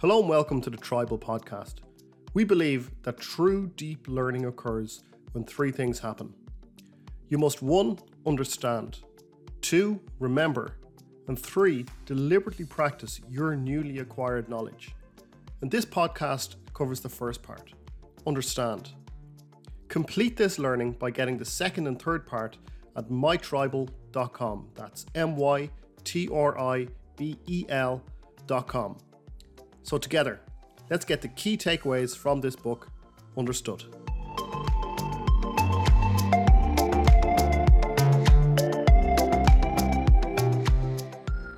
Hello and welcome to the Tribel Podcast. We believe that true deep learning occurs when three things happen. You must one, understand, two, remember, and three, deliberately practice your newly acquired knowledge. And this podcast covers the first part understand. Complete this learning by getting the second and third part at mytribel.com. That's M Y T R I B E L.com. So, together, let's get the key takeaways from this book understood.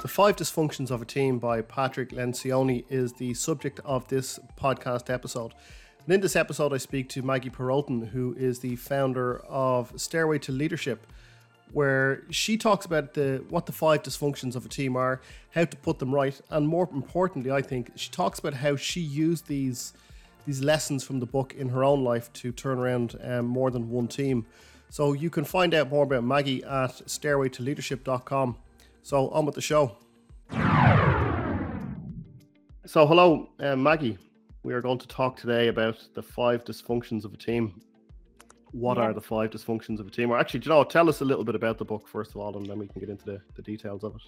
The Five Dysfunctions of a Team by Patrick Lencioni is the subject of this podcast episode. And in this episode, I speak to Maggie Peralton, who is the founder of Stairway to Leadership, where she talks about the what the five dysfunctions of a team are, how to put them right, and more importantly, I think she talks about how she used these these lessons from the book in her own life to turn around um, more than one team. So you can find out more about Maggie at stairwaytoleadership.com. So on with the show. So hello, uh, Maggie. We are going to talk today about the five dysfunctions of a team. What yeah. are the five dysfunctions of a team? Or actually, you know, tell us a little bit about the book first of all, and then we can get into the, the details of it.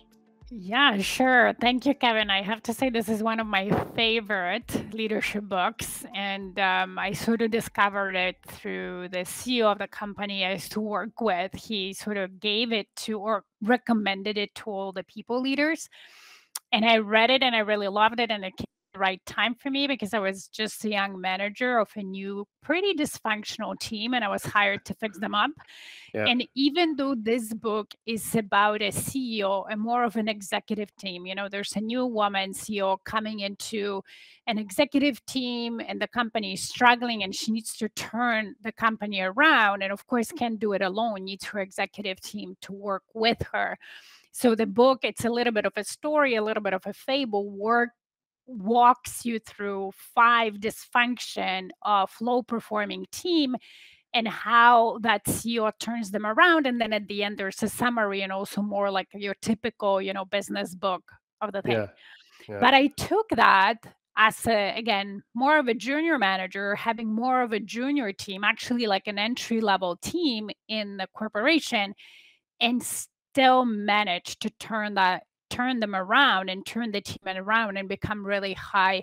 Yeah, sure. Thank you, Kevin. I have to say, this is one of my favorite leadership books. And um, I sort of discovered it through the CEO of the company I used to work with. He sort of gave it to or recommended it to all the people leaders. And I read it and I really loved it. And it came right time for me because I was just a young manager of a new, pretty dysfunctional team and I was hired to fix them up. Yeah. And even though this book is about a CEO and more of an executive team, you know, there's a new woman CEO coming into an executive team and the company is struggling and she needs to turn the company around. And of course, can't do it alone, needs her executive team to work with her. So the book, it's a little bit of a story, a little bit of a fable, work walks you through five dysfunction uh, of low performing team and how that CEO turns them around. And then at the end, there's a summary and also more like your typical, you know, business book of the thing. Yeah. Yeah. But I took that as a, again, more of a junior manager, having more of a junior team, actually like an entry level team in the corporation, and still managed to turn that turn them around and turn the team around and become really high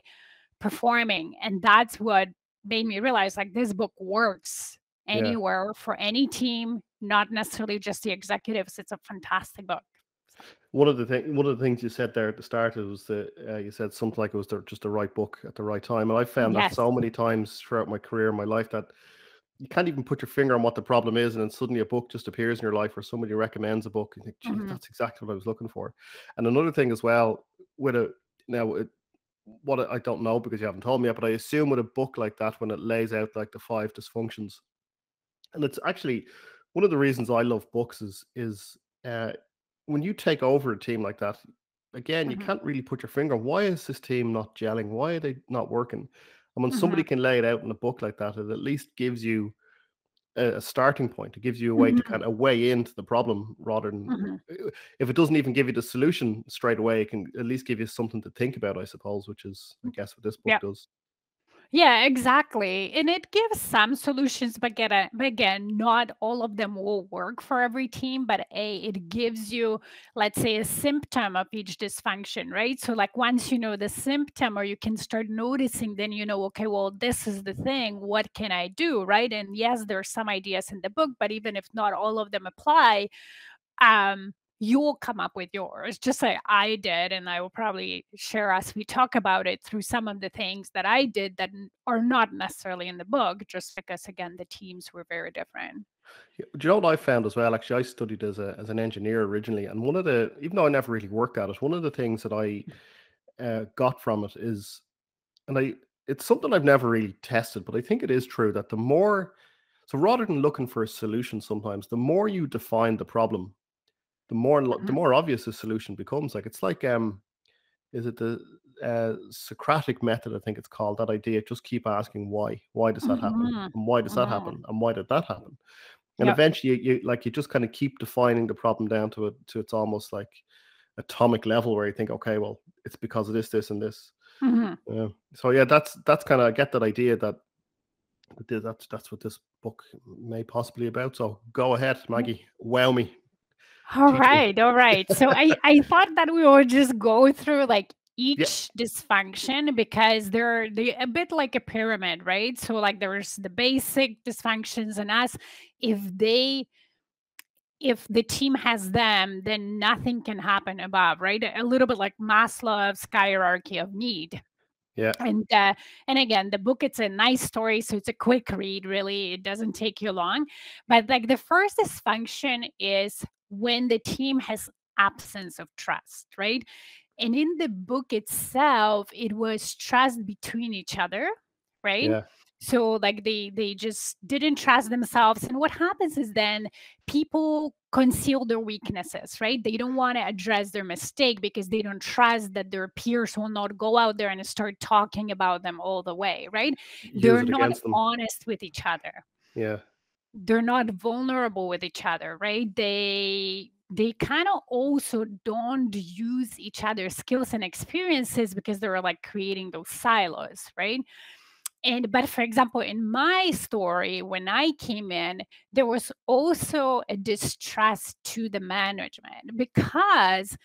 performing. And that's what made me realize like this book works anywhere yeah. for any team, not necessarily just the executives. It's a fantastic book. One of the thing, one of the things you said there at the start was that uh, you said something like it was the, just the right book at the right time, and I found yes. that so many times throughout my career, my life, that you can't even put your finger on what the problem is, and then suddenly a book just appears in your life, or somebody recommends a book, and you think, mm-hmm. that's exactly what I was looking for. And another thing as well, with a now, it, what I don't know because you haven't told me yet, but I assume with a book like that, when it lays out like the five dysfunctions, and it's actually one of the reasons I love books is is uh, when you take over a team like that. Again, mm-hmm. you can't really put your finger. Why is this team not gelling? Why are they not working? And when mm-hmm. somebody can lay it out in a book like that, it at least gives you a, a starting point. It gives you a way mm-hmm. to kind of weigh into the problem rather than mm-hmm. if it doesn't even give you the solution straight away, it can at least give you something to think about, I suppose, which is I mm, guess what this book yep. does. Yeah, exactly. And it gives some solutions, but get a, but again, not all of them will work for every team. But A, it gives you, let's say, a symptom of each dysfunction, right? So, like once you know the symptom or you can start noticing, then you know, okay, well, this is the thing. What can I do? Right. And yes, there are some ideas in the book, but even if not all of them apply, um, you'll come up with yours, just like I did. And I will probably share as we talk about it through some of the things that I did that are not necessarily in the book, just because, again, the teams were very different. Do you know what I found as well? Actually, I studied as, a, as an engineer originally. And one of the, even though I never really worked at it, one of the things that I uh, got from it is, and I, it's something I've never really tested, but I think it is true that the more, so rather than looking for a solution sometimes, the more you define the problem, the more mm-hmm. the more obvious the solution becomes. Like it's like um, is it the uh, Socratic method? I think it's called that idea. Just keep asking why. Why does that happen? Mm-hmm. And why does that mm-hmm. happen? And why did that happen? and eventually you, you like you just kind of keep defining the problem down to it to it's almost like atomic level where you think okay well it's because of this this and this mm-hmm. yeah so yeah that's that's kind of i get that idea that that's that's what this book may possibly about so go ahead maggie wow me all right all right. So i i thought that we would just go through like each yeah. dysfunction because they're they're a bit like a pyramid right? So like there's the basic dysfunctions and as if they if the team has them then nothing can happen above right? A little bit like maslow's hierarchy of need. Yeah. And uh, and again the book it's a nice story so it's a quick read really. It doesn't take you long. But like the first dysfunction is when the team has absence of trust right? And in the book itself it was trust between each other right? Yeah. so like they they just didn't trust themselves and what happens is then people conceal their weaknesses right? They don't want to address their mistake because they don't trust that their peers will not go out there and start talking about them all the way right? Use they're not honest with each other. Yeah they're not vulnerable with each other right they they kind of also don't use each other's skills and experiences because they're like creating those silos, right? And but for example, in my story, when I came in, there was also a distrust to the management because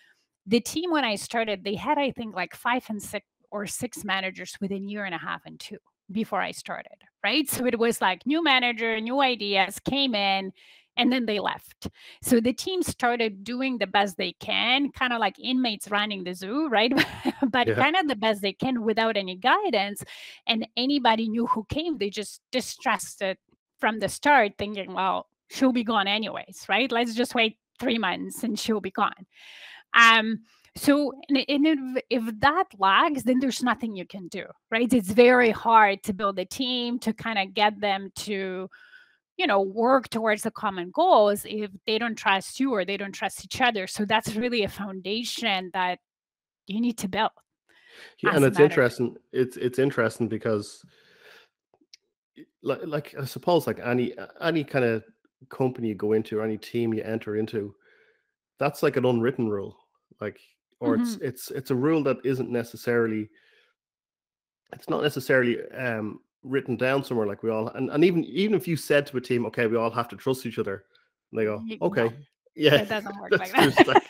the team when I started, they had I think like five and six or six managers within a year and a half and two before I started, right? So it was like new manager, new ideas came in, and then they left. So the team started doing the best they can, kind of like inmates running the zoo, right? but yeah. kind of the best they can without any guidance. And anybody new who came, they just distrusted from the start, thinking, well, she'll be gone anyways, right? Let's just wait three months and she'll be gone. Um, so, and if, if that lags, then there's nothing you can do, right? It's very hard to build a team to kind of get them to you know work towards the common goals if they don't trust you or they don't trust each other. So that's really a foundation that you need to build yeah, and it's interesting it's it's interesting because like, like i suppose like any any kind of company you go into or any team you enter into that's like an unwritten rule. Like or mm-hmm. it's it's it's a rule that isn't necessarily it's not necessarily um written down somewhere like we all and, and even even if you said to a team okay we all have to trust each other they go okay no, yeah it doesn't work like that like,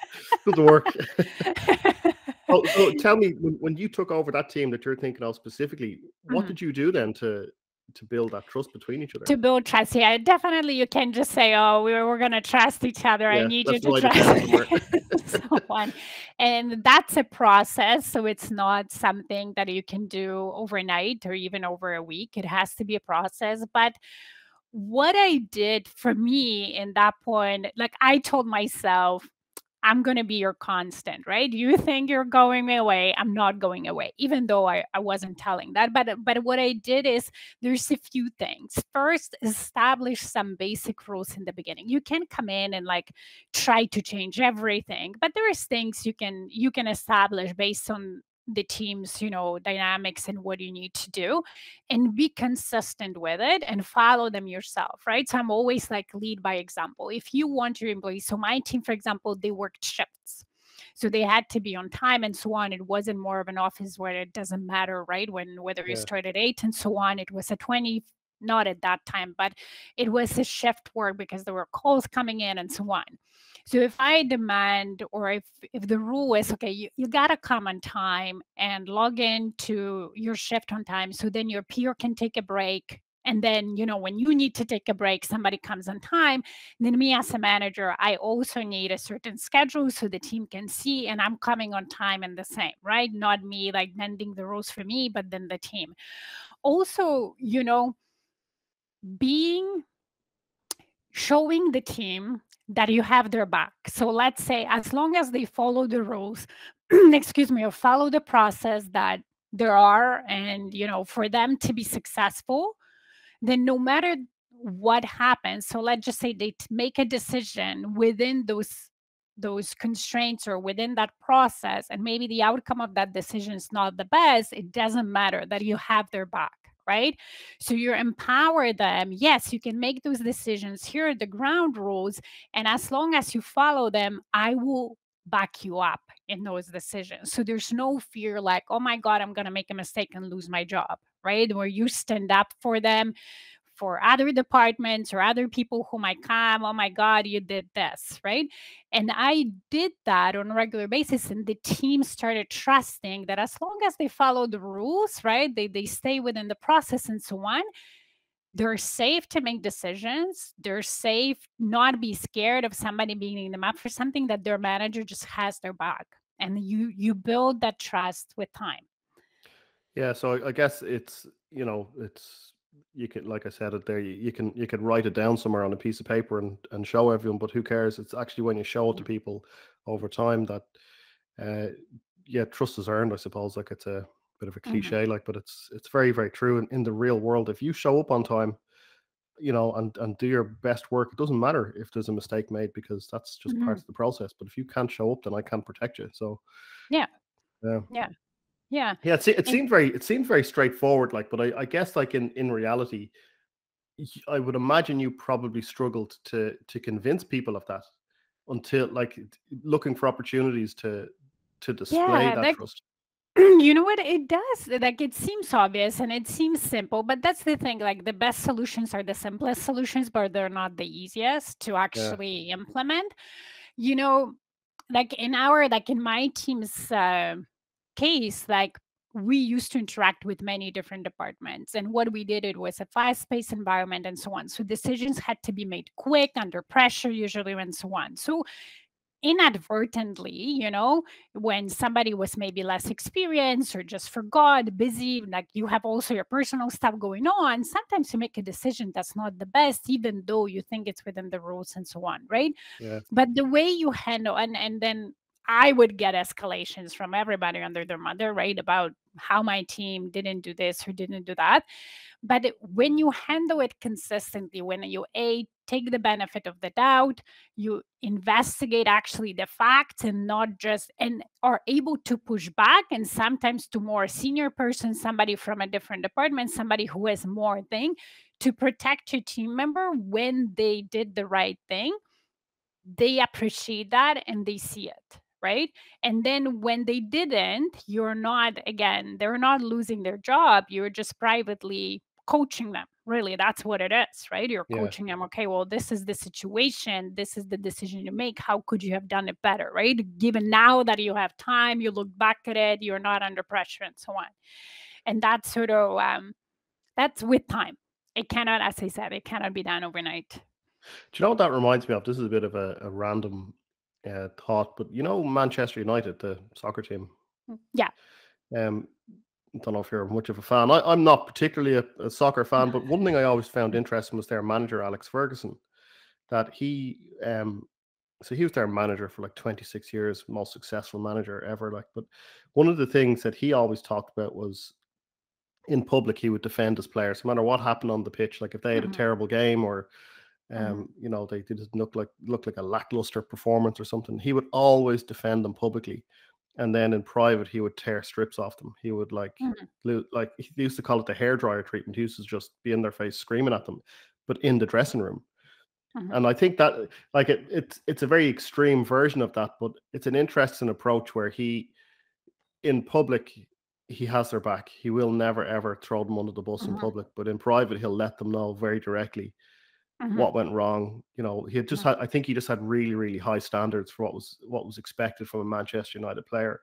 doesn't work oh, so tell me when, when you took over that team that you're thinking of specifically what mm-hmm. did you do then to to build that trust between each other. To build trust, yeah, definitely. You can just say, "Oh, we're, we're going to trust each other. Yeah, I need you to trust someone," and that's a process. So it's not something that you can do overnight or even over a week. It has to be a process. But what I did for me in that point, like I told myself, I'm going to be your constant, right? You think you're going away. I'm not going away, even though I, I wasn't telling that. But but what I did is there's a few things. First, establish some basic rules in the beginning. You can come in and like try to change everything, but there is things you can you can establish based on the team's you know dynamics and what you need to do and be consistent with it and follow them yourself right? So i'm always like lead by example. If you want your employees so my team for example they worked shifts. So they had to be on time and so on. It wasn't more of an office where it doesn't matter right? When whether yeah. you start at 8 and so on it was a 20 not at that time but it was a shift work because there were calls coming in and so on so if I demand or if if the rule is okay, you, you gotta come on time and log in to your shift on time so then your peer can take a break. And then, you know, when you need to take a break, somebody comes on time. then me as a manager, I also need a certain schedule so the team can see and I'm coming on time and the same, right? Not me like mending the rules for me, but then the team. Also, you know, being showing the team that you have their back. So let's say as long as they follow the rules, excuse me, or follow the process that there are and you know for them to be successful, then no matter what happens, so let's just say they make a decision within those those constraints or within that process and maybe the outcome of that decision is not the best, it doesn't matter that you have their back right? So you empower them. Yes, you can make those decisions. Here are the ground rules. And as long as you follow them, I will back you up in those decisions. So there's no fear like, oh my God, I'm going to make a mistake and lose my job, right? Where you stand up for them, for other departments or other people who might come, oh my God, you did this, right? And I did that on a regular basis. And the team started trusting that as long as they follow the rules, right? They, they stay within the process and so on, they're safe to make decisions. They're safe not be scared of somebody beating them up for something that their manager just has their back. And you you build that trust with time. Yeah, so I guess it's you know it's you can like I said it there you, you can you can write it down somewhere on a piece of paper and and show everyone, but who cares? It's actually when you show it to people over time that uh yeah trust is earned. I suppose like it's a bit of a mm-hmm. cliche mm-hmm. like but it's it's very very true in, in the real world if you show up on time you know and and do your best work it doesn't matter if there's a mistake made because that's just mm-hmm. part of the process but if you can't show up then i can't protect you so yeah yeah yeah yeah yeah it, it seemed very it seemed very straightforward like but I, I guess like in in reality i would imagine you probably struggled to to convince people of that until like looking for opportunities to to display yeah, that, that trust. you know what? It does like it seems obvious and it seems simple but that's the thing like the best solutions are the simplest solutions but they're not the easiest to actually yeah. implement. You know like in our like in my team's uh, case like we used to interact with many different departments and what we did it was a fast-paced environment and so on so decisions had to be made quick under pressure usually and so on so inadvertently, you know, when somebody was maybe less experienced or just forgot, busy, like you have also your personal stuff going on, sometimes you make a decision that's not the best, even though you think it's within the rules and so on, right? Yeah. But the way you handle and and then I would get escalations from everybody under their mother, right? About how my team didn't do this or didn't do that. But when you handle it consistently, when you a take the benefit of the doubt, you investigate actually the facts and not just and are able to push back and sometimes to more senior person, somebody from a different department, somebody who has more thing to protect your team member when they did the right thing. They appreciate that and they see it right? And then when they didn't, you're not, again, they're not losing their job. You're just privately coaching them really that's what it is right you're yeah. coaching them okay well this is the situation this is the decision you make how could you have done it better right given now that you have time you look back at it you're not under pressure and so on and that's sort of um that's with time it cannot as i said it cannot be done overnight do you know what that reminds me of this is a bit of a, a random uh, thought but you know manchester united the soccer team mm, yeah um don't know if you're much of a fan. I, am not particularly a, a, soccer fan, but one thing I always found interesting was their manager, Alex Ferguson, that he, um, so he was their manager for like 26 years, most successful manager ever. Like, but one of the things that he always talked about was in public, he would defend his players, no matter what happened on the pitch. Like if they had mm-hmm. a terrible game or. Um, mm-hmm. you know, they didn't look like look like a lackluster performance or something, he would always defend them publicly and then in private he would tear strips off them. He would like mm-hmm. like he used to call it the hair dryer treatment. He used to just be in their face screaming at them, but in the dressing room. Mm-hmm. And I think that like it, it's it's a very extreme version of that, but it's an interesting approach where he in public he has their back. He will never ever throw them under the bus mm-hmm. in public, but in private he'll let them know very directly mm-hmm. what went wrong. You know, he had just mm-hmm. had I think he just had really, really high standards for what was what was expected from a Manchester United player.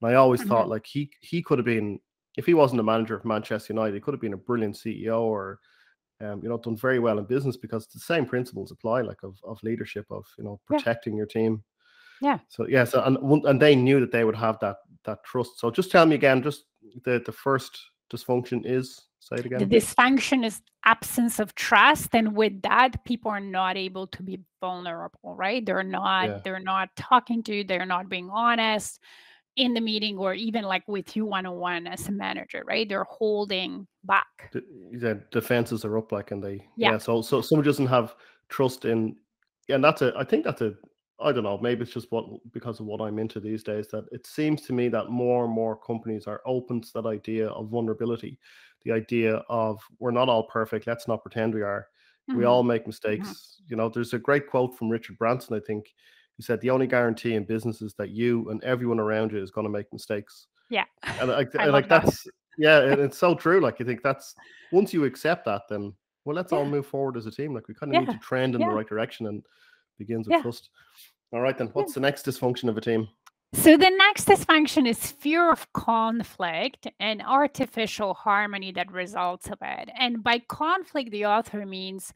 And I always mm-hmm. thought like he he could have been if he wasn't a manager of Manchester United, he could have been a brilliant CEO or um, you know, done very well in business because the same principles apply, like of, of leadership, of you know, protecting yeah. your team. Yeah. So yeah, so and and they knew that they would have that that trust. So just tell me again, just the the first dysfunction is Say it again. The dysfunction is absence of trust, and with that, people are not able to be vulnerable, right? They're not. Yeah. They're not talking to you. They're not being honest in the meeting, or even like with you one on one as a manager, right? They're holding back. The, defenses are up, like, and they yeah. yeah. So so someone doesn't have trust in, and that's a. I think that's a I don't know, maybe it's just what because of what I'm into these days that it seems to me that more and more companies are open to that idea of vulnerability, the idea of we're not all perfect, let's not pretend we are. Mm-hmm. We all make mistakes. You know, there's a great quote from Richard Branson, I think. He said, The only guarantee in business is that you and everyone around you is going to make mistakes. Yeah. And I, I like that. that's, yeah, and it's so true. Like, you think that's once you accept that, then, well, let's yeah. all move forward as a team. Like, we kind of yeah. need to trend in the right direction and begins with trust. All right, then. What's the next dysfunction of a team? So the next dysfunction is fear of conflict and artificial harmony that results of it. And by conflict, the author means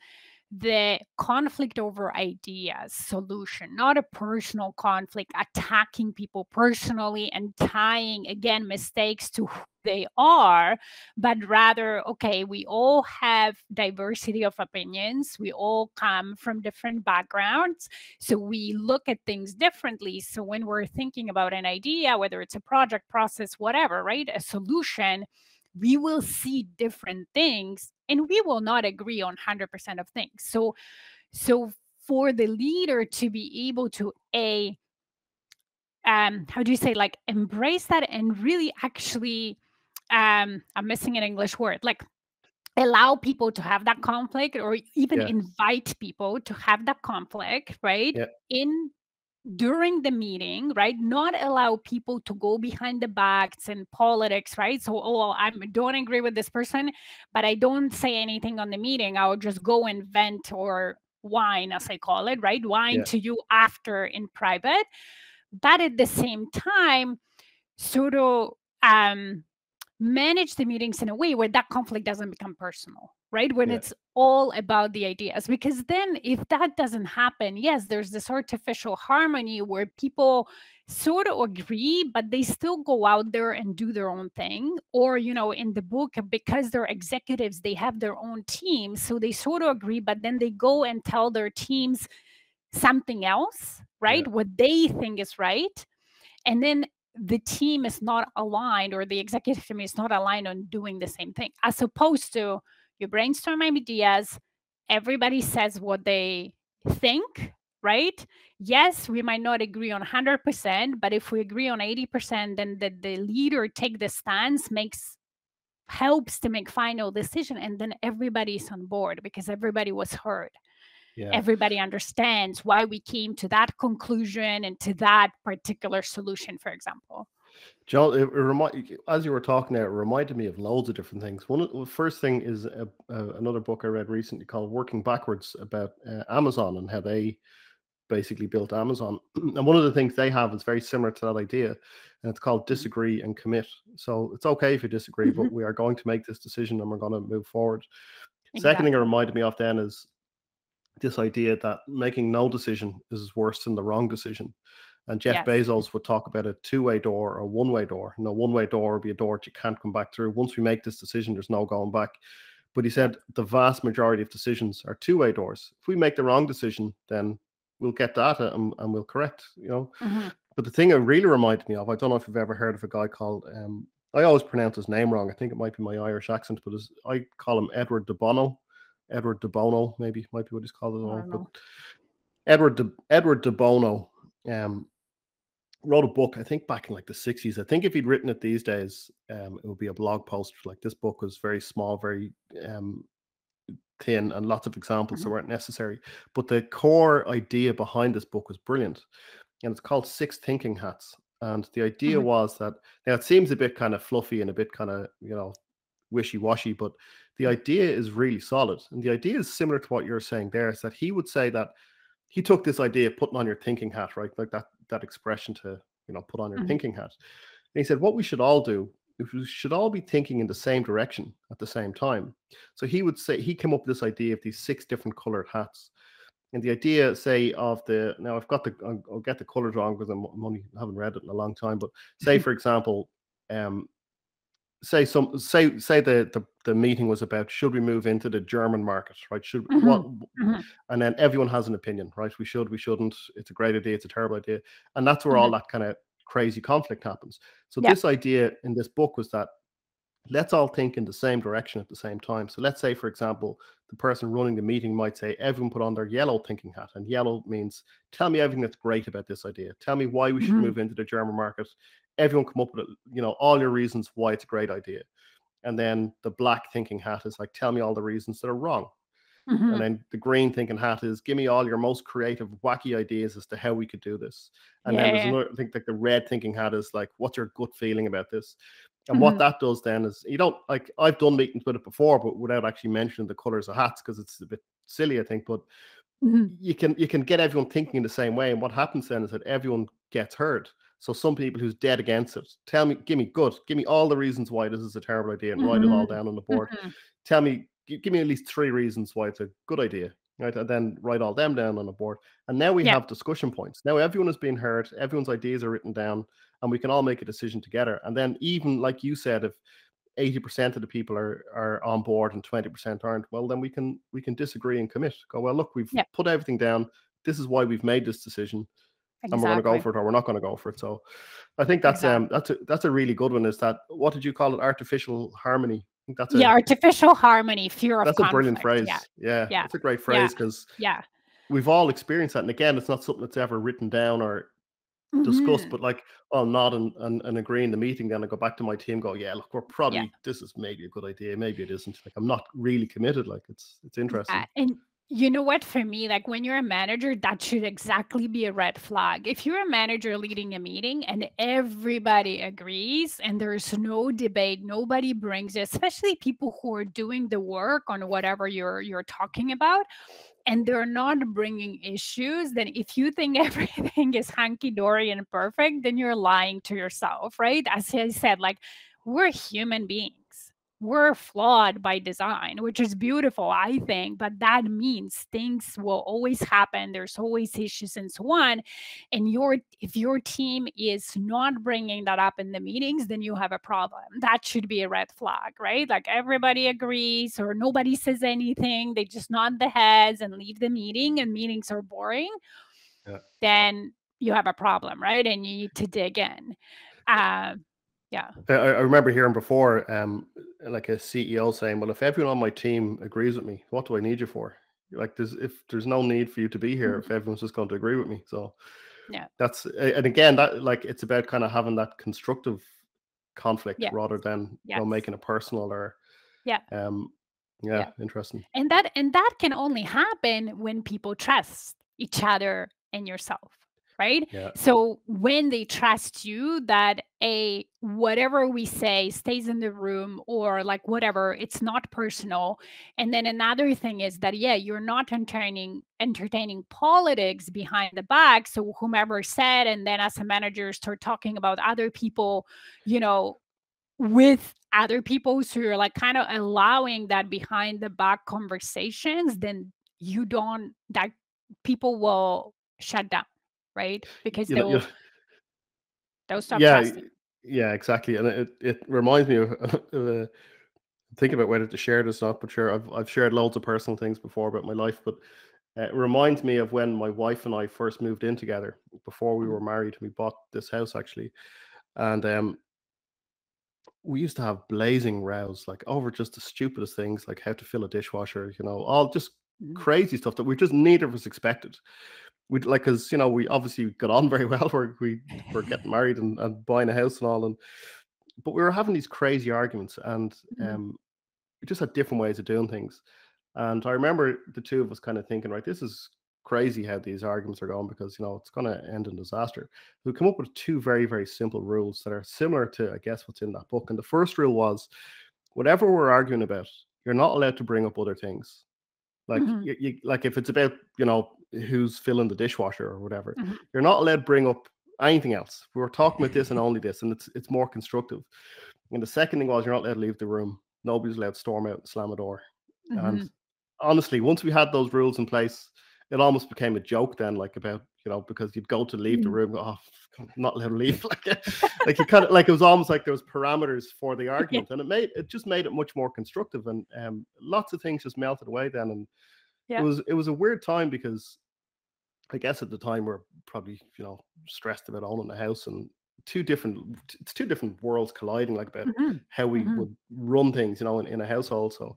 the conflict over ideas solution, not a personal conflict, attacking people personally and tying again mistakes to they are, but rather, okay, we all have diversity of opinions. We all come from different backgrounds. So we look at things differently. So when we're thinking about an idea, whether it's a project, process, whatever, right, a solution, we will see different things and we will not agree on 100% of things so so for the leader to be able to a um how do you say like embrace that and really actually um i'm missing an english word like allow people to have that conflict or even yeah. invite people to have that conflict right yeah. in during the meeting, right? Not allow people to go behind the backs and politics, right? So, oh, I don't agree with this person, but I don't say anything on the meeting. I'll just go and vent or whine, as I call it, right? Whine yeah. to you after in private. But at the same time, sort of um, manage the meetings in a way where that conflict doesn't become personal, right? When yeah. it's all about the ideas. Because then, if that doesn't happen, yes, there's this artificial harmony where people sort of agree, but they still go out there and do their own thing. Or, you know, in the book, because they're executives, they have their own teams. So they sort of agree, but then they go and tell their teams something else, right? Yeah. What they think is right. And then the team is not aligned or the executive team is not aligned on doing the same thing as opposed to you brainstorm ideas everybody says what they think right? Yes we might not agree on 100% but if we agree on 80% then the, the leader take the stance makes helps to make final decision and then everybody's on board because everybody was heard yeah. everybody understands why we came to that conclusion and to that particular solution for example John, it, remind, as you were talking there, it reminded me of loads of different things. One of the first thing is a, a, another book I read recently called "Working Backwards" about uh, Amazon and how they basically built Amazon. and one of the things they have is very similar to that idea, and it's called mm-hmm. disagree and commit. So it's okay if you disagree, mm-hmm. but we are going to make this decision and we're going to move forward. Exactly. Second thing it reminded me of then is this idea that making no decision is worse than the wrong decision. And Jeff yes. Bezos would talk about a two-way door or one-way door. No, one-way door would be a door that you can't come back through. Once we make this decision, there's no going back. But he said the vast majority of decisions are two-way doors. If we make the wrong decision, then we'll get data and, and we'll correct. You know. Mm-hmm. But the thing it really reminded me of, I don't know if you've ever heard of a guy called um, I always pronounce his name wrong. I think it might be my Irish accent, but I call him Edward de Bono. Edward de Bono, maybe might be what he's called. As well. But Edward de Edward de Bono um, wrote a book, I think back in like the 60s. I think if he'd written it these days, um, it would be a blog post. Like this book was very small, very um, thin, and lots of examples mm-hmm. that weren't necessary. But the core idea behind this book was brilliant. And it's called Six Thinking Hats. And the idea mm-hmm. was that now it seems a bit kind of fluffy and a bit kind of, you know, wishy washy, but the idea is really solid. And the idea is similar to what you're saying there is that he would say that he took this idea of putting on your thinking hat, right? Like that that expression to, you know, put on your mm-hmm. thinking hat. And he said, what we should all do is we should all be thinking in the same direction at the same time. So he would say he came up with this idea of these six different colored hats. And the idea, say, of the now I've got the I'll, I'll get the colors wrong because I'm only haven't read it in a long time. But say, for example, um, say some say say the, the the meeting was about should we move into the German market, right? Should mm-hmm. what mm-hmm. and then everyone has an opinion, right? We should, we shouldn't, it's a great idea, it's a terrible idea. And that's where mm-hmm. all that kind of crazy conflict happens. So yeah. this idea in this book was that let's all think in the same direction at the same time. So let's say, for example, the person running the meeting might say, everyone put on their yellow thinking hat. And yellow means, tell me everything that's great about this idea. Tell me why we should mm-hmm. move into the German market. Everyone come up with, you know, all your reasons why it's a great idea. And then the black thinking hat is like, tell me all the reasons that are wrong. Mm-hmm. And then the green thinking hat is give me all your most creative, wacky ideas as to how we could do this. And yeah. then there's another, I think like the red thinking hat is like, what's your gut feeling about this? And mm-hmm. what that does then is you don't like I've done meetings with it before, but without actually mentioning the colors of hats because it's a bit silly, I think. But mm-hmm. you can you can get everyone thinking in the same way. And what happens then is that everyone gets heard. So some people who's dead against it, tell me, give me good, give me all the reasons why this is a terrible idea and mm-hmm. write it all mm-hmm. down on the board. Mm-hmm. Tell me, give me at least three reasons why it's a good idea right? And then write all them down on a board. And now we yeah. have discussion points. Now everyone is being heard, everyone's ideas are written down, and we can all make a decision together. And then even like you said, if 80% of the people are are on board and 20% aren't, well then we can we can disagree and commit. Go, well, look, we've yeah. put everything down. This is why we've made this decision. Exactly. And we're going to go for it or we're not going to go for it. So I think that's exactly. um that's a that's a really good one. Is that what did you call it? Artificial harmony that's a, yeah, artificial harmony, fear of That's a brilliant phrase. Yeah. yeah, yeah, it's a great phrase because yeah. yeah, we've all experienced that. And again, it's not something that's ever written down or mm-hmm. discussed, but like I'll nod and, and, and agree in the meeting, then I go back to my team, go, yeah, look, we're probably yeah. this is maybe a good idea, maybe it isn't. Like I'm not really committed. Like it's it's interesting. Uh, and you know what? For me, like when you're a manager, that should exactly be a red flag. If you're a manager leading a meeting and everybody agrees and there's no debate, nobody brings it, especially people who are doing the work on whatever you're you're talking about, and they're not bringing issues, then if you think everything is hunky dory and perfect, then you're lying to yourself, right? As I said, like we're human beings we're flawed by design, which is beautiful, I think, but that means things will always happen. There's always issues and so on. And your if your team is not bringing that up in the meetings, then you have a problem. That should be a red flag, right? Like everybody agrees or nobody says anything. They just nod the heads and leave the meeting, and meetings are boring. Yeah. Then you have a problem, right? And you need to dig in. Uh, yeah. I, I, remember hearing before, um, like a CEO saying, "Well, if everyone on my team agrees with me, what do I need you for? Like, there's if there's no need for you to be here if mm-hmm. everyone's just going to agree with me." So, yeah, that's and again that like it's about kind of having that constructive conflict yes. rather than yes. you know making it personal or yeah, um, yeah, yeah, interesting. And that and that can only happen when people trust each other and yourself right yeah. so when they trust you that a whatever we say stays in the room or like whatever it's not personal and then another thing is that yeah you're not entertaining entertaining politics behind the back so whomever said and then as a manager start talking about other people you know with other people so you're like kind of allowing that behind the back conversations then you don't that people will shut down right? Because you they'll, they'll stop yeah, trusting. Yeah, exactly. And it, it reminds me of, of uh, think about whether to share this or not, but sure, I've, I've shared loads of personal things before about my life, but uh, it reminds me of when my wife and I first moved in together before we were mm. married. We bought this house actually. And um, we used to have blazing rows, like over just the stupidest things, like how to fill a dishwasher, you know, all just mm. crazy stuff that we just neither of us expected we like because you know we obviously got on very well. We're we were getting married and, and buying a house and all, and but we were having these crazy arguments, and mm-hmm. um, we just had different ways of doing things. And I remember the two of us kind of thinking, right, this is crazy how these arguments are going because you know it's going to end in disaster. We come up with two very very simple rules that are similar to I guess what's in that book. And the first rule was, whatever we're arguing about, you're not allowed to bring up other things. Like mm-hmm. you, you, like if it's about you know who's filling the dishwasher or whatever, mm-hmm. you're not allowed to bring up anything else. We were talking about this and only this, and it's it's more constructive. And the second thing was you're not allowed to leave the room. Nobody's allowed to storm out and slam a door. Mm-hmm. And honestly, once we had those rules in place, it almost became a joke then, like about you know because you'd go to leave the mm-hmm. room, go, oh, I'm not allowed to leave, like like you kind of like it was almost like there was parameters for the argument, and it made it just made it much more constructive, and um, lots of things just melted away then, and yeah. it was it was a weird time because I guess at the time we're probably you know stressed about owning a house and two different it's two different worlds colliding like about mm-hmm. how we mm-hmm. would run things you know in, in a household so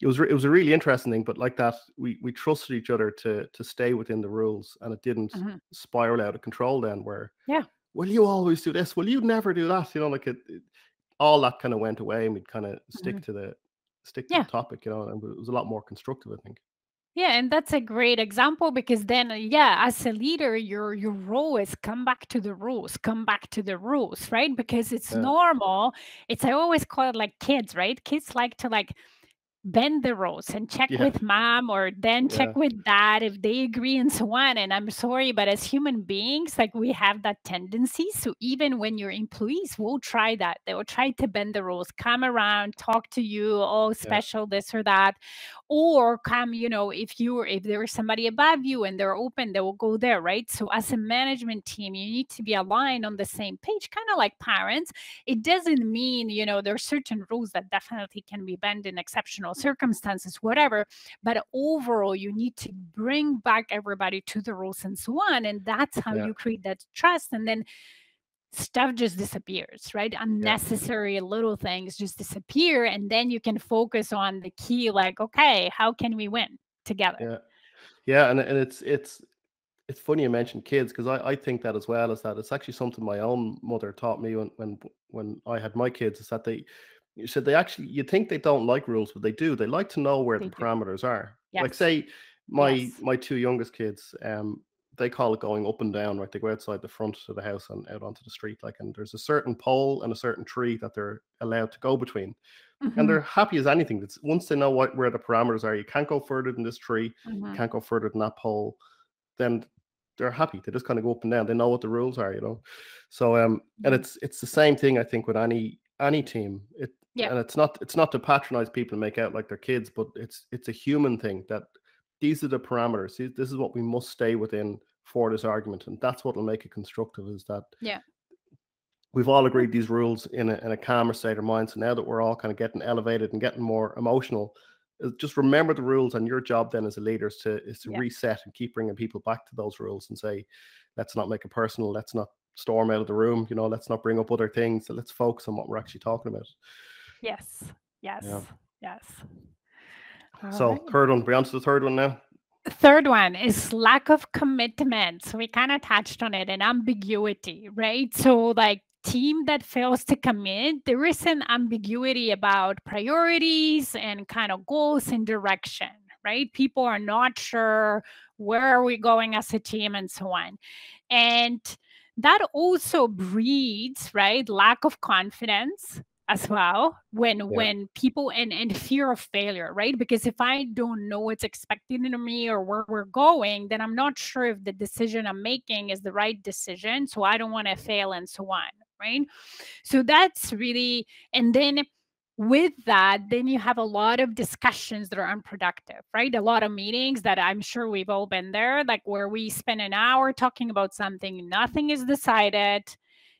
it was it was a really interesting thing but like that we we trusted each other to to stay within the rules and it didn't mm-hmm. spiral out of control then where yeah will you always do this will you never do that you know like it, it all that kind of went away and we'd kind of stick mm-hmm. to the stick to yeah. the topic you know and it was a lot more constructive i think yeah, and that's a great example because then, uh, yeah, as a leader, your your role is come back to the rules, come back to the rules, right? Because it's yeah. normal. It's I always call it like kids, right? Kids like to like bend the rules and check yeah. with mom or then check yeah. with dad if they agree and so on and i'm sorry but as human beings like we have that tendency so even when your employees will try that they will try to bend the rules come around talk to you oh special yeah. this or that or come you know if you if there is somebody above you and they're open they will go there right so as a management team you need to be aligned on the same page kind of like parents it doesn't mean you know there are certain rules that definitely can be bent in exceptional circumstances, whatever. But overall, you need to bring back everybody to the rules and so on. And that's how yeah. you create that trust. And then stuff just disappears, right? Unnecessary yeah. little things just disappear. And then you can focus on the key, like, okay, how can we win together? Yeah. Yeah. And, and it's, it's, it's funny you mentioned kids because I, I think that as well as that it's actually something my own mother taught me when when when I had my kids is that they you said they actually you think they don't like rules, but they do. They like to know where they the do. parameters are. Yes. Like say my yes. my two youngest kids, um, they call it going up and down, right? They go outside the front of the house and out onto the street, like, and there's a certain pole and a certain tree that they're allowed to go between, mm-hmm. and they're happy as anything. That's once they know what where the parameters are, you can't go further than this tree, mm-hmm. you can't go further than that pole, then they're happy. They just kind of go up and down. They know what the rules are, you know. So um, and mm-hmm. it's it's the same thing I think with any any team. It yeah. And it's not it's not to patronize people and make out like they're kids, but it's it's a human thing that these are the parameters. This is what we must stay within for this argument, and that's what will make it constructive. Is that yeah, we've all agreed these rules in a, in a calmer state of mind. So now that we're all kind of getting elevated and getting more emotional, uh, just remember the rules. And your job then as a leader is to is to yeah. reset and keep bringing people back to those rules and say, let's not make it personal. Let's not storm out of the room. You know, let's not bring up other things. So let's focus on what we're actually talking about. Yes. Yes. Yeah. Yes. All so right. third one, we on to the third one now. Third one is lack of commitment. So we kind of touched on it and ambiguity, right? So like team that fails to commit, there is an ambiguity about priorities and kind of goals and direction, right? People are not sure where are we going as a team and so on. And that also breeds, right, lack of confidence as well when yeah. when people and and fear of failure right because if i don't know what's expected of me or where we're going then i'm not sure if the decision i'm making is the right decision so i don't want to fail and so on right so that's really and then with that then you have a lot of discussions that are unproductive right? A lot of meetings that i'm sure we've all been there like where we spend an hour talking about something nothing is decided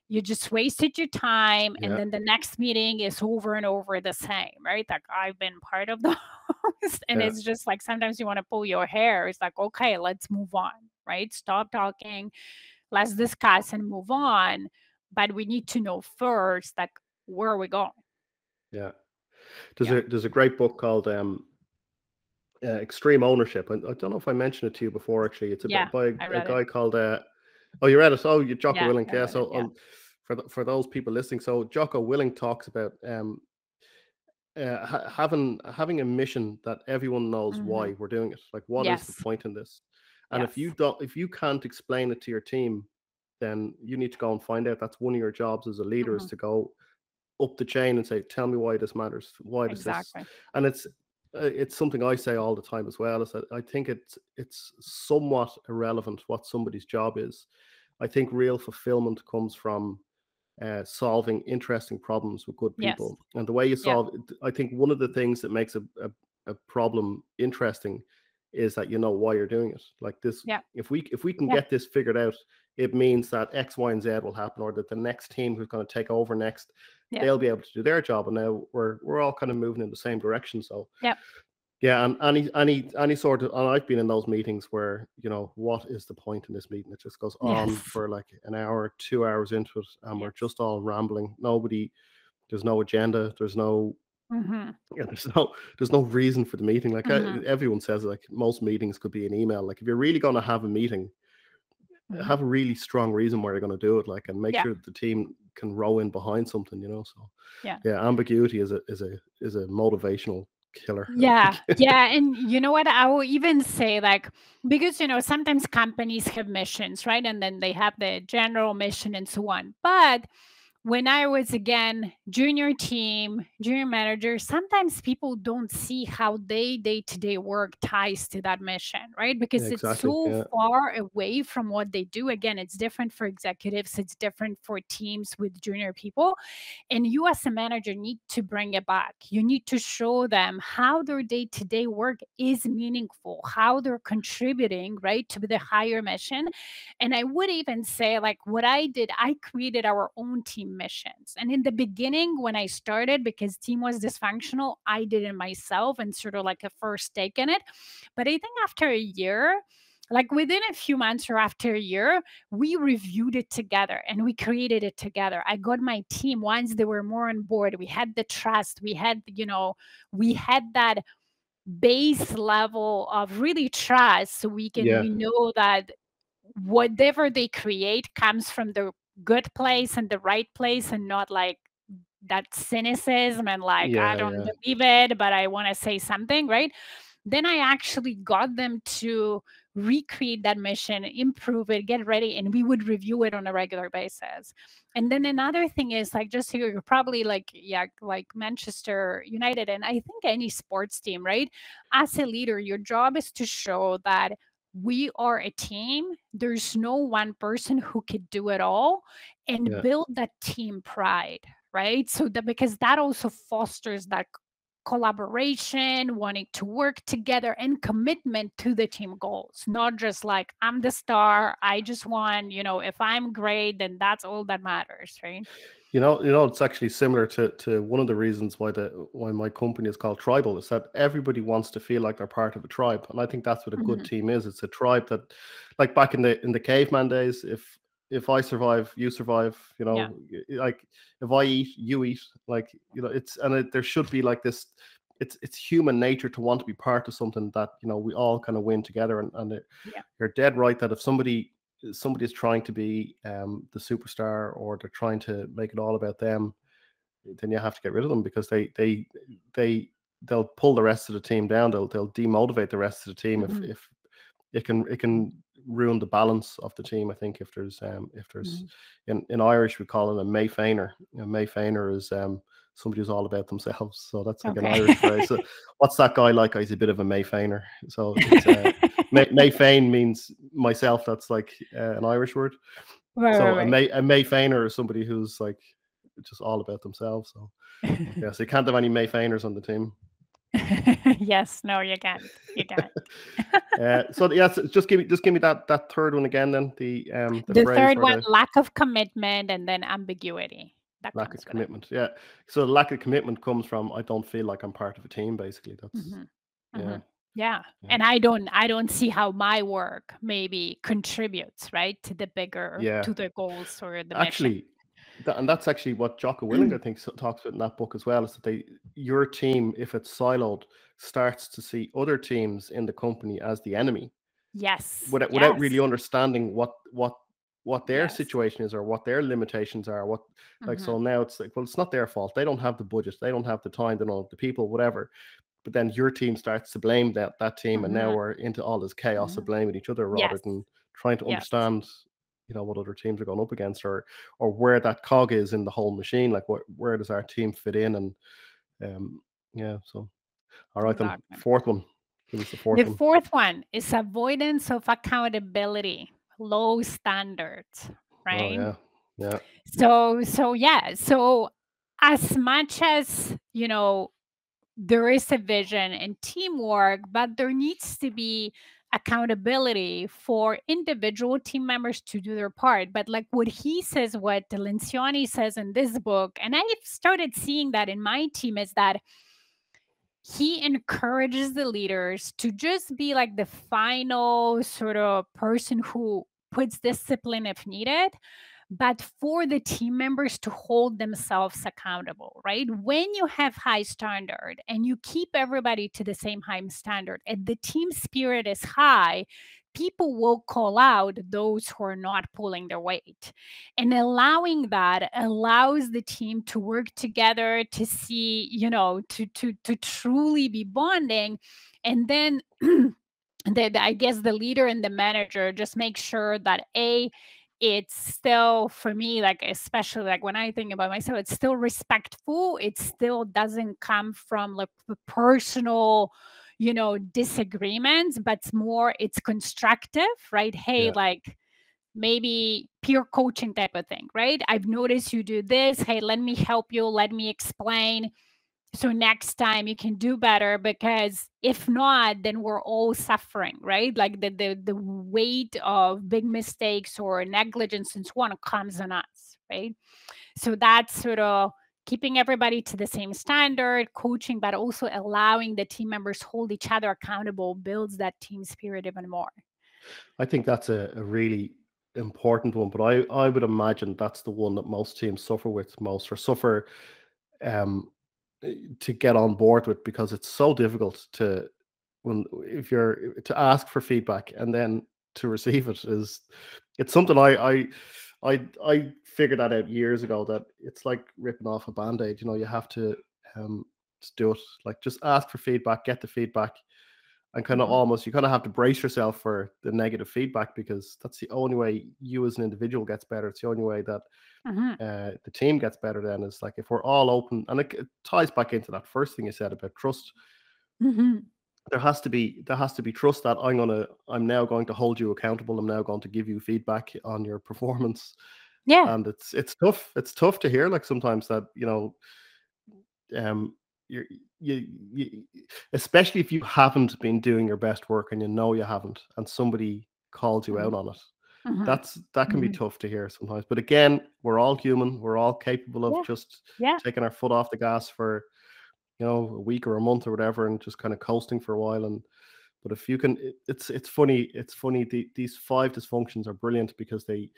you just wasted your time and then the next meeting is over and over the same right? Like i've been part of those and yeah. it's just like sometimes you want to pull your hair it's like okay let's move on right? Stop talking let's discuss and move on but we need to know first like where are we going yeah there's yeah. a there's a great book called um uh, extreme ownership I, I, don't know if i mentioned it to you before actually it's a yeah, by a, a guy called uh Oh, you read it? Oh, you Jocko yeah, Willink. Yeah. So it, yeah. Um, for the, for those people listening. So Jocko Willink talks about um, uh, ha- having having a mission that everyone knows mm-hmm. why we're doing it. Like, what yes. is the point in this? And yes. if you don't, if you can't explain it to your team, then you need to go and find out. That's one of your jobs as a leader mm-hmm. is to go up the chain and say, "Tell me why this matters. Why does exactly. this?" And it's uh, it's something I say all the time as well. Is that I think it's it's somewhat irrelevant what somebody's job is. I think real fulfillment comes from uh, solving interesting problems with good people. Yes. And the way you solve, yeah. I think one of the things that makes a, a, a, problem interesting is that you know why you're doing it. Like this, yeah. if we if we can yeah. get this figured out, it means that X, Y, and Z will happen, or that the next team who's going to take over next, they'll be able to do their job. And now we're we're all kind of moving in the same direction. So yeah. Yeah, and any any any sort of and I've been in those meetings where you know what is the point in this meeting? It just goes on Yes. for like an hour, two hours into it, and we're just all rambling. Nobody, there's no agenda. There's no hmm yeah, there's no there's no reason for the meeting. Like I, hmm everyone says, like most meetings could be an email. Like if you're really going to have a meeting, hmm have a really strong reason why you're going to do it. Like and make Yeah. sure the team can row in behind something. You know, so Yeah. yeah, ambiguity is a is a is a motivational killer. Yeah, yeah, and you know what? I will even say like because you know sometimes companies have missions, right? And then they have the general mission and so on. But when I was again junior team, junior manager, sometimes people don't see how they day to day work ties to that mission, right? yeah, Because it's so Yeah, far away from what they do. Again, it's different for executives, it's different for teams with junior people. And you, as a manager, need to bring it back. You need to show them how their day to day work is meaningful, how they're contributing, right, to the higher mission. And I would even say, like, what I did, I created our own team missions. And in the beginning, when I started, because team was dysfunctional, I did it myself and sort of like a first take in it. But I think after a year, like within a few months or after a year, we reviewed it together and we created it together. I got my team once they were more on board. We had the trust, we had, you know, we had that base level of really trust so we can yeah, we know that whatever they create comes from the good place and the right place and not like that cynicism and like i don't yeah, believe it but i want to say something right? Then i actually got them to recreate that mission improve it get ready and we would review it on a regular basis. And then another thing is like just here you're probably like yeah like manchester united and i think any sports team right? As a leader your job is to show that we are a team there's no one person who could do it all and yeah. build that team pride right so that because that also fosters that collaboration wanting to work together and commitment to the team goals not just like i'm the star i just want you know if i'm great then that's all that matters right You know, you know, it's actually similar to to one of the reasons why the why my company is called Tribel is that everybody wants to feel like they're part of a tribe, and I think that's what a good Mhm. team is. It's a tribe that, like back in the in the caveman days, if if I survive, you survive. You know, yeah like if I eat, you eat. Like you know, it's and it, there should be like this. It's it's human nature to want to be part of something that you know we all kind of win together, and and it, yeah you're dead right that if somebody somebody is trying to be um, the superstar or they're trying to make it all about them, then you have to get rid of them because they they they they'll pull the rest of the team down. They'll they'll demotivate the rest of the team if Mhm. if it can it can ruin the balance of the team. I think if there's um if there's Mhm. in in Irish we call it a Mayfainer. A Mayfainer is um somebody who's all about themselves. So that's like an Irish phrase. So what's that guy like? Oh, he's a bit of a Mayfainer. So it's uh, May, Mayfain means myself. That's like uh, an Irish word. right So a right May a Mayfainer is somebody who's like just all about themselves. So right yeah, so you can't have any Mayfainers on the team. yes no you can't you can't uh, so yes, just give me just give me that that third one again. Then the um the The third one, the lack of commitment and then ambiguity. That lack of it. commitment. Yeah. So the lack of commitment comes from I don't feel like I'm part of a team. Basically, that's Mhm, yeah. mhm. Yeah. Yeah. And I don't I don't see how my work maybe contributes, right, to the bigger Yeah. to the goals or the mission. Actually, that, and that's actually what Jocko Willink, I think, so- talks about in that book as well. Is that they your team, if it's siloed, starts to see other teams in the company as the enemy Yes. without without really understanding what what what their Yes. situation is or what their limitations are. What like Mhm. so now it's like, well, it's not their fault. They don't have the budget. They don't have the time. They don't have the people. Whatever. But then your team starts to blame that that team, and now Mhm. we're into all this chaos of Mhm. blaming each other rather Yes. than trying to Yes. understand, you know, what other teams are going up against, or or where that cog is in the whole machine. Like, what where does our team fit in? And um, yeah. So, all right, then fourth one. The fourth The one. fourth one is avoidance of accountability, low standards, Oh right? yeah, yeah, So so yeah, so as much as, you know, there is a vision and teamwork, but there needs to be accountability for individual team members to do their part. But like what he says, what Lencioni says in this book, and I've started seeing that in my team is that he encourages the leaders to just be like the final sort of person who puts discipline if needed but for the team members to hold themselves accountable right? When you have high standard and you keep everybody to the same high standard and the team spirit is high people will call out those who are not pulling their weight. And allowing that allows the team to work together to see, you know, to to to truly be bonding. And then the, I guess the leader and the manager just make sure that a it's still for me like especially like when i think about myself it's still respectful it still doesn't come from like the personal you know disagreements but it's more it's constructive right? Hey yeah. like maybe peer coaching type of thing right? I've noticed you do this. Hey let me help you. Let me explain. So next time you can do better because if not then we're all suffering right? Like the the, the weight of big mistakes or negligence and so on comes on us right? So that's sort of keeping everybody to the same standard, coaching, but also allowing the team members hold each other accountable builds that team spirit even more. I think that's a, a really important one, but I, I would imagine that's the one that most teams suffer with most or suffer um, eh, to get on board with because it's so difficult to when if you're to ask for feedback and then to receive it is it's something I I I I figured that out years ago that it's like ripping off a band-aid you know you have to um do it like just ask for feedback get the feedback and kind of mm-hmm. almost you kind of have to brace yourself for the negative feedback because that's the only way you as an individual gets better it's the only way that mm-hmm. uh, the team gets better then is like if we're all open and it, it, ties back into that first thing you said about trust mm-hmm. there has to be there has to be trust that i'm gonna i'm now going to hold you accountable i'm now going to give you feedback on your performance yeah. And it's it's tough. It's tough to hear like sometimes that, you know, um you're you, you especially if you haven't been doing your best work and you know you haven't and somebody calls you mm-hmm. out on it. Mm-hmm. That's that can mm-hmm. be tough to hear sometimes. But again, we're all human. We're all capable of yeah. just yeah. taking our foot off the gas for you know a week or a month or whatever and just kind of coasting for a while and but if you can it's it's funny it's funny the, these five dysfunctions are brilliant because they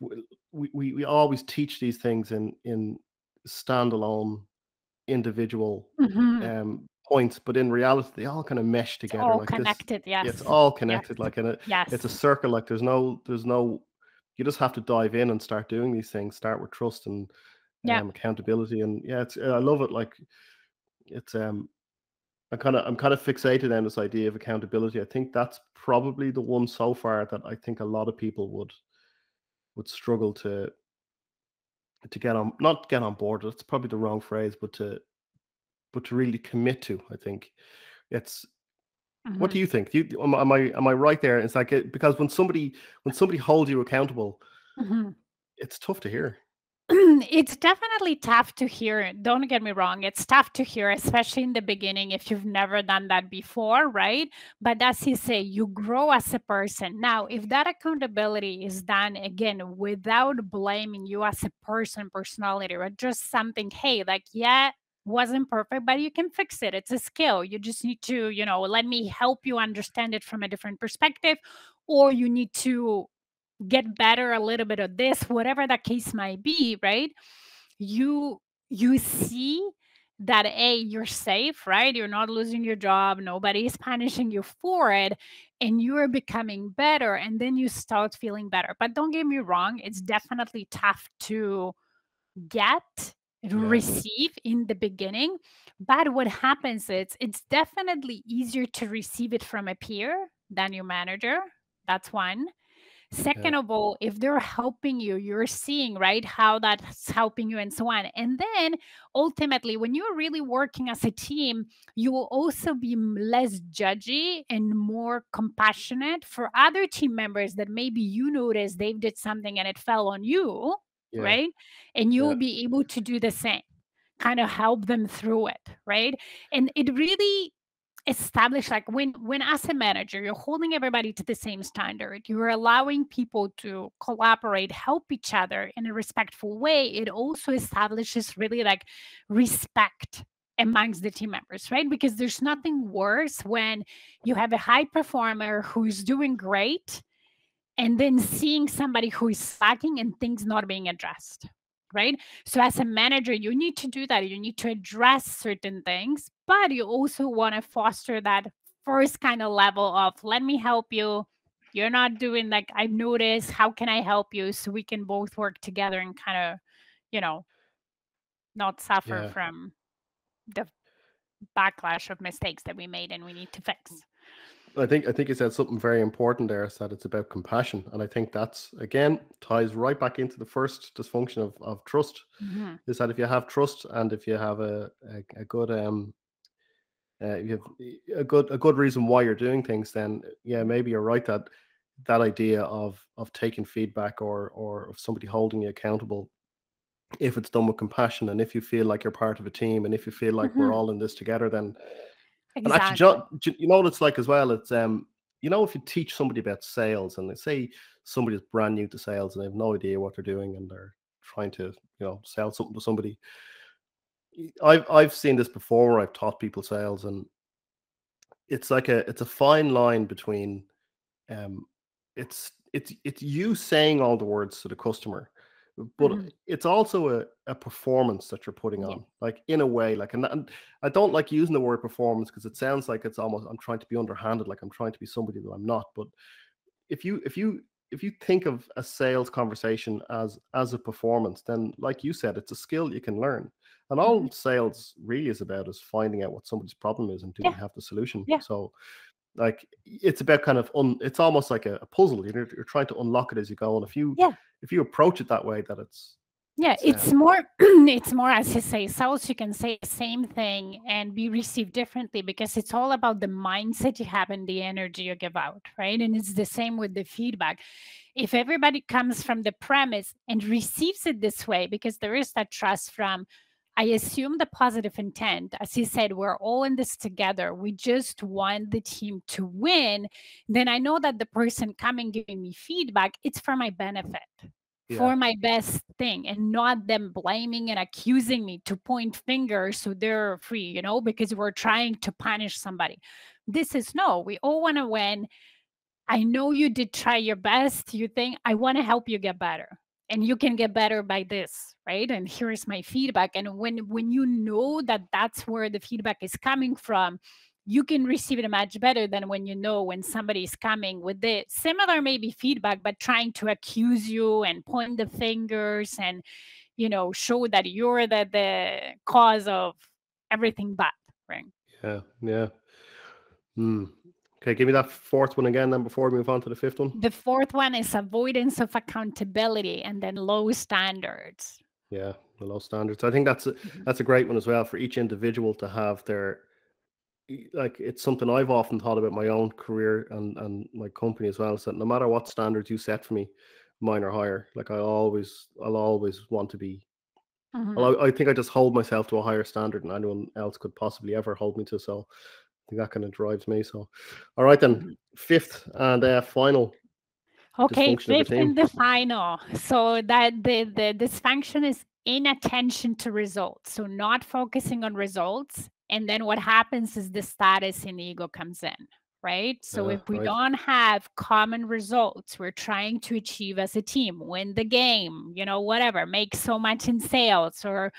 we, we, we always teach these things in in standalone individual mm-hmm. um, points, but in reality, they all kind of mesh together. It's all like connected, this. yes. It's all connected, yes. like in a, yes. it's a circle. Like there's no, there's no. You just have to dive in and start doing these things. Start with trust and yeah. um, accountability, and yeah, it's I love it. Like it's um, I kind of I'm kind of fixated on this idea of accountability. I think that's probably the one so far that I think a lot of people would would struggle to to get on not get on board that's probably the wrong phrase but to but to really commit to i think it's mm-hmm. what do you think do you am, am, i am i right there it's like it, because when somebody when somebody holds you accountable mm-hmm. it's tough to hear it's definitely tough to hear. Don't get me wrong. It's tough to hear, especially in the beginning if you've never done that before, right? But as you say, you grow as a person. Now, if that accountability is done again without blaming you as a person, personality, or just something, hey, like, yeah, wasn't perfect, but you can fix it. It's a skill. You just need to, you know, let me help you understand it from a different perspective, or you need to get better a little bit of this whatever that case might be right? You you see that a you're safe right? You're not losing your job nobody is punishing you for it and you're becoming better and then you start feeling better. But don't get me wrong it's definitely tough to get yeah. receive in the beginning but what happens is it's definitely easier to receive it from a peer than your manager that's one Second yeah. of all, if they're helping you, you're seeing, right, how that's helping you and so on. And then ultimately, when you're really working as a team, you will also be less judgy and more compassionate for other team members that maybe you notice they did something and it fell on you, yeah. right? And you'll yeah. be able to do the same kind of help them through it right and it really establish like when when as a manager you're holding everybody to the same standard. You're allowing people to collaborate help each other in a respectful way. It also establishes really like respect amongst the team members, right? Because there's nothing worse when you have a high performer who's doing great and then seeing somebody who is slacking and things not being addressed, right? So, as a manager, you need to do that. You need to address certain things, but you also want to foster that first kind of level of let me help you. You're not doing like I've noticed. How can I help you so we can both work together and kind of, you know, not suffer Yeah. from the backlash of mistakes that we made and we need to fix. I think I think you said something very important there. Is that it's about compassion, and I think that's again ties right back into the first dysfunction of, of trust. Mhm. Is that if you have trust and if you have a a, a good um uh, you have a good a good reason why you're doing things, then yeah, maybe you're right that that idea of of taking feedback or or of somebody holding you accountable, if it's done with compassion and if you feel like you're part of a team and if you feel like we're Mhm. all in this together, then and actually, Exactly. John, you know what it's like as well? It's um, you know, if you teach somebody about sales and they say somebody's brand new to sales and they have no idea what they're doing and they're trying to, you know, sell something to somebody. I've I've seen this before where I've taught people sales and it's like a it's a fine line between um it's it's it's you saying all the words to the customer but Mhm. it's also a, a performance that you're putting on like in a way like and, and i don't like using the word performance because it sounds like it's almost i'm trying to be underhanded like i'm trying to be somebody that i'm not but if you if you if you think of a sales conversation as as a performance then like you said it's a skill you can learn and all Mhm. sales really is about is finding out what somebody's problem is and do Yeah. we have the solution Yeah. so like it's about kind of un, it's almost like a, a puzzle you're, you're trying to unlock it as you go and if you Yeah. if you approach it that way that it's Yeah, it's it's um more it's more as you say, sales you can say the same thing and be received differently because it's all about the mindset you have and the energy you give out, right? And it's the same with the feedback. If everybody comes from the premise and receives it this way, because there is that trust from I assume the positive intent. As you said, we're all in this together. We just want the team to win. Then I know that the person coming giving me feedback, it's for my benefit yeah for my best thing and not them blaming and accusing me to point fingers so they're free, you know, because we're trying to punish somebody. This is no, we all want to win. I know you did try your best. You think I want to help you get better. And you can get better by this, right? And here's my feedback. And when when you know that that's where the feedback is coming from, you can receive it much better than when you know when somebody is coming with the similar maybe feedback, but trying to accuse you and point the fingers and you know show that you're the the cause of everything bad, right? yeah yeah Hmm. Okay give me that fourth one again then before we move on to the fifth one The fourth one is avoidance of accountability and then low standards. yeah the low standards i think that's a, Mhm. that's a great one as well for each individual to have their like it's something I've often thought about my own career and and my company as well. Is that no matter what standards you set for me, mine are higher. Like I always, I'll always want to be. Mhm. I, I think I just hold myself to a higher standard than anyone else could possibly ever hold me to. So that kind of drives me. So, all right then, Mhm. fifth and uh, final Okay, dysfunction the fifth and the final. So that the the dysfunction is inattention to results. So not focusing on results. And then what happens is the status and ego comes in, right? So Yeah, if we right. don't have common results we're trying to achieve as a team, win the game, you know, whatever, make so much in sales or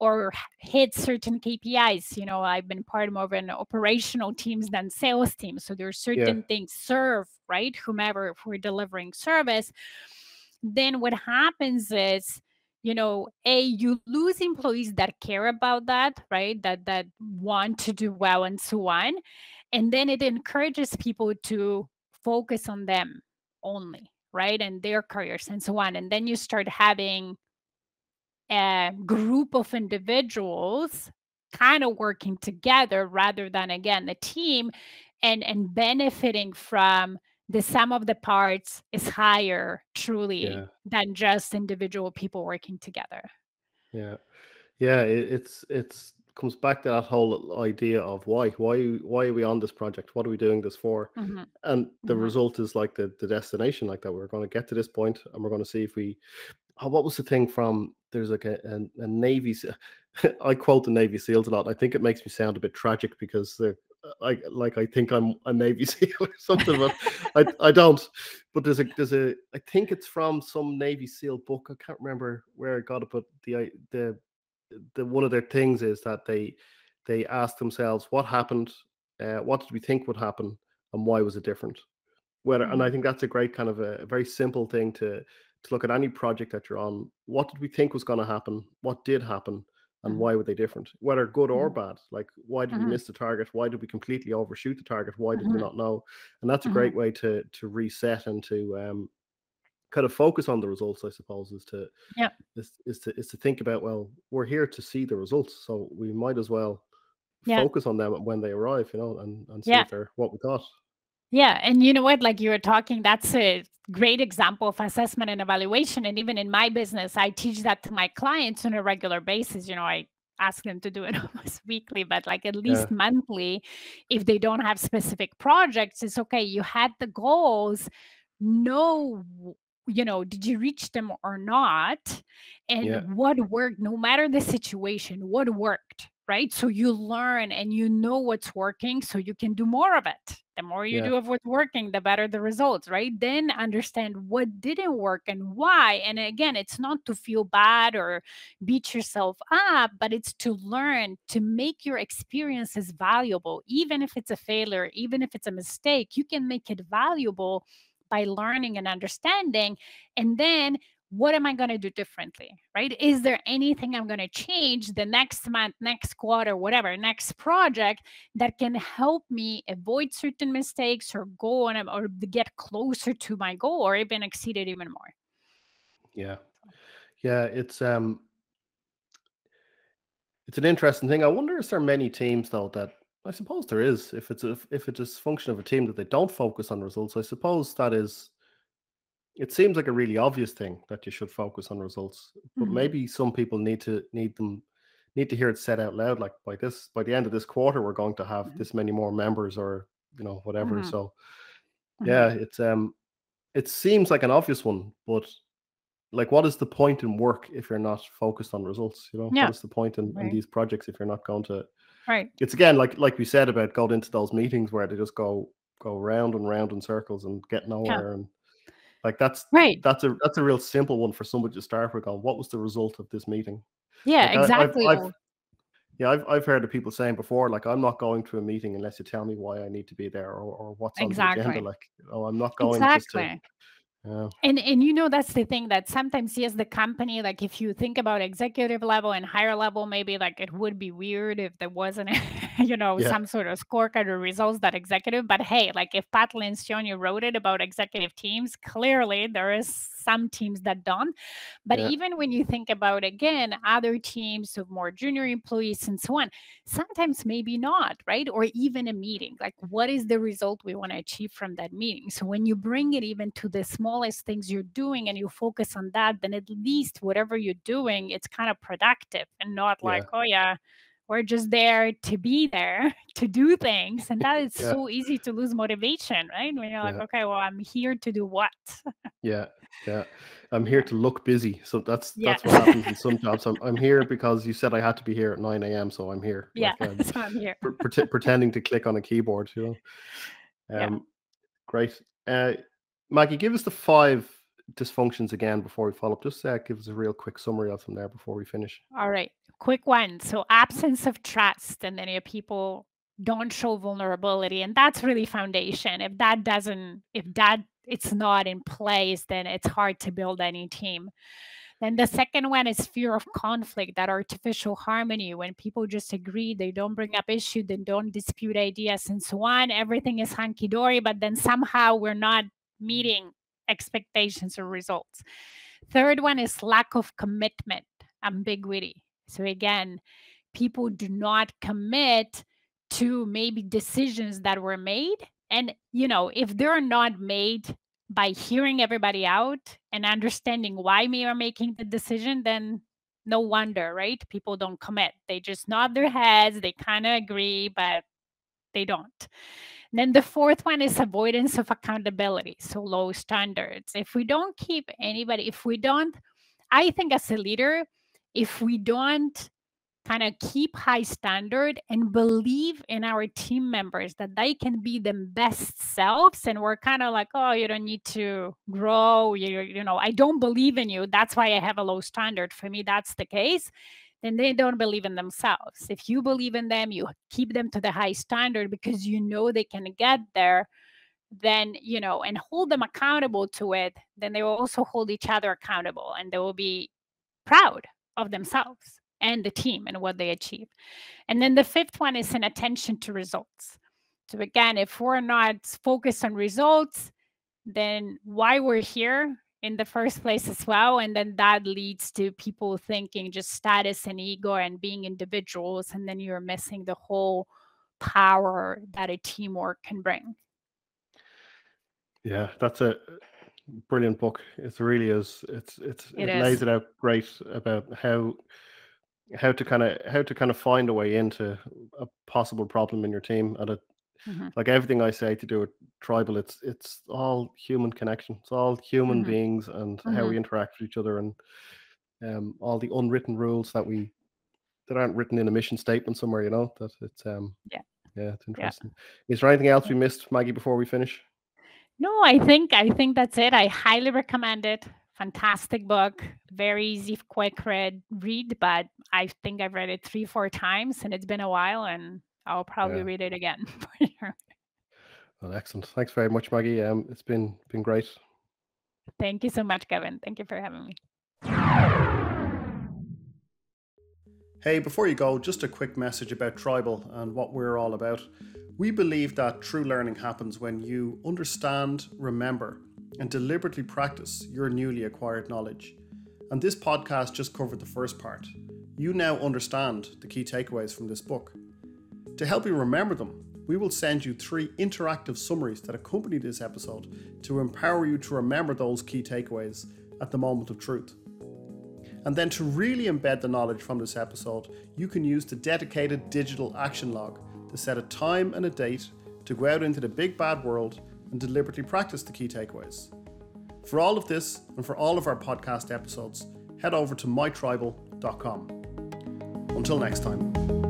or hit certain KPIs. You know, I've been part of more of an operational teams than sales teams. So there are Yeah, certain things serve, right? Whomever if we're delivering service, then what happens is you know a you lose employees that care about that right that that want to do well and so on and then it encourages people to focus on them only right and their careers and so on and then you start having a group of individuals kind of working together rather than again a team and and benefiting from the sum of the parts is higher truly yeah, than just individual people working together yeah, yeah. It, it's it's comes back to that whole idea of why why why are we on this project? What are we doing this for? hmm and the hmm result is like the the destination like that we're going to get to this point and we're going to see if we oh, what was the thing from? There's like a, a, a Navy. I quote the Navy SEALs a lot. I think it makes me sound a bit tragic because they're like like I think I'm a Navy SEAL or something, but I I don't. But there's a there's a I think it's from some Navy SEAL book. I can't remember where I got it, but the the the one of their things is that they they ask themselves what happened, uh, what did we think would happen, and why was it different? Whether mm-hmm. and I think that's a great kind of a, a very simple thing to to look at any project that you're on. What did we think was going to happen? What did happen? and mm-hmm. why were they different whether good or mm-hmm. bad like why did mm-hmm. we miss the target why did we completely overshoot the target why did we mm-hmm. not know and that's a great mm-hmm. way to to reset and to um kind of focus on the results i suppose is to yeah is, is to is to think about well we're here to see the results so we might as well yeah. focus on them when they arrive you know and, and see yeah. if they're what we thought yeah. And you know what? Like you were talking, that's a great example of assessment and evaluation. And even in my business, I teach that to my clients on a regular basis. You know, I ask them to do it almost weekly, but like at least yeah. monthly. If they don't have specific projects, it's okay. You had the goals. Know you know did you reach them or not and yeah. what worked no matter the situation what worked right so you learn and you know what's working so you can do more of it the more you yeah. do of what's working the better the results right then understand what didn't work and why and again it's not to feel bad or beat yourself up but it's to learn to make your experiences valuable even if it's a failure even if it's a mistake you can make it valuable by learning and understanding and then what am I going to do differently? Right? Is there anything I'm going to change the next month, next quarter, whatever, next project that can help me avoid certain mistakes or go on or get closer to my goal or even exceed it even more? Yeah. Yeah. It's, um, it's an interesting thing. I wonder is there are many teams though that I suppose there is. If it's a if it's a function of a team that they don't focus on results, I suppose that is it seems like a really obvious thing that you should focus on results but mm-hmm. maybe some people need to need them need to hear it said out loud like by this by the end of this quarter we're going to have mm-hmm. this many more members or you know whatever mm-hmm. so mm-hmm. yeah it's um it seems like an obvious one but like what is the point in work if you're not focused on results you know yeah. what is the point in, right. in these projects if you're not going to right it's again like like we said about going into those meetings where they just go go round and round in circles and get nowhere yeah. and like that's right. That's a that's a real simple one for somebody to start with. On what was the result of this meeting? Yeah, like exactly. I, I've, I've, yeah, I've I've heard of people saying before, like I'm not going to a meeting unless you tell me why I need to be there or, or what's on exactly. the agenda. Like, oh, I'm not going exactly. yeah. And and you know that's the thing that sometimes yes the company like if you think about executive level and higher level maybe like it would be weird if there wasn't you know yeah. some sort of scorecard or results that executive but hey like if Pat Lencioni wrote it about executive teams clearly there is some teams that don't. But yeah. even when you think about again other teams of more junior employees and so on, sometimes maybe not, right? Or even a meeting. Like what is the result we want to achieve from that meeting? So when you bring it even to the smallest things you're doing and you focus on that, then at least whatever you're doing, it's kind of productive and not like, yeah. oh yeah we're just there to be there to do things and that is yeah. so easy to lose motivation right? When you're like yeah. okay well i'm here to do what? Yeah yeah. I'm here to look busy so that's yeah. that's what happens in some jobs. I'm, I'm here because you said i had to be here at 9 a.m so i'm here yeah like, um, so i'm here. pre- pretending to click on a keyboard you know? Um great. Uh maggie give us the five dysfunctions again before we follow up just uh, give us a real quick summary of them there before we finish all right quick one. So absence of trust, and then if people don't show vulnerability, and that's really foundation. If that doesn't, if that it's not in place, then it's hard to build any team. Then the second one is fear of conflict, that artificial harmony. When people just agree, they don't bring up issue, they don't dispute ideas, and so on. Everything is hunky dory, but then somehow we're not meeting expectations or results. Third one is lack of commitment, ambiguity. So again, people do not commit to maybe decisions that were made. And, you know, if they're not made by hearing everybody out and understanding why we are making the decision, then no wonder, right? People don't commit. They just nod their heads, they kind of agree, but they don't. Then the fourth one is avoidance of accountability. So low standards. If we don't keep anybody, if we don't I think as a leader, if we don't kind of keep high standard and believe in our team members that they can be the best selves and we're kind of like oh you don't need to grow you, you know i don't believe in you that's why i have a low standard for me that's the case then they don't believe in themselves if you believe in them you keep them to the high standard because you know they can get there then you know and hold them accountable to it then they will also hold each other accountable and they will be proud of themselves and the team and what they achieve. And then the fifth one is an attention to results. So again, if we're not focused on results, then why we're here in the first place as well. And then that leads to people thinking just status and ego and being individuals. And then you're missing the whole power that a teamwork can bring. Yeah, that's a brilliant book. It really is. It's it's it, it is. lays it out great about how how to kind of how to kind of find a way into a possible problem in your team and it mm-hmm. like everything i say to do with Tribel it's it's all human connection it's all human mm-hmm. beings and mm-hmm. how we mm-hmm. interact with each other and um, all the unwritten rules that we that aren't written in a mission statement somewhere you know that it's um yeah yeah it's interesting yeah. is there anything else we missed maggie before we finish no i think i think that's it i highly recommend it fantastic book very easy quick read read but i think i've read it three four times and it's been a while and i'll probably yeah. read it again well excellent thanks very much maggie um, it's been been great thank you so much kevin thank you for having me hey before you go just a quick message about Tribel and what we're all about we believe that true learning happens when you understand remember and deliberately practice your newly acquired knowledge. And this podcast just covered the first part. You now understand the key takeaways from this book. To help you remember them, we will send you three interactive summaries that accompany this episode to empower you to remember those key takeaways at the moment of truth. And then to really embed the knowledge from this episode, you can use the dedicated digital action log to set a time and a date to go out into the big bad world and deliberately practice the key takeaways. For all of this and for all of our podcast episodes, head over to mytribel.com. Until next time.